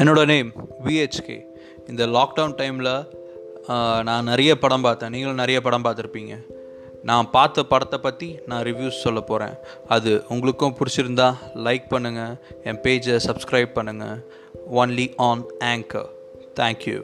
என்னோட நேம் விஹெச்கே இந்த லாக்டவுன் டைமில் நான் நிறைய படம் பார்த்தேன். நீங்களும் நிறைய படம் பார்த்துருப்பீங்க. நான் பார்த்த படத்தை பற்றி நான் ரிவ்யூஸ் சொல்ல போகிறேன் அது உங்களுக்கும் பிடிச்சிருந்தா லைக் பண்ணுங்கள் என் பேஜை சப்ஸ்கிரைப் பண்ணுங்கள் ஒன்லி ஆன் ஆங்கர் தேங்க்யூ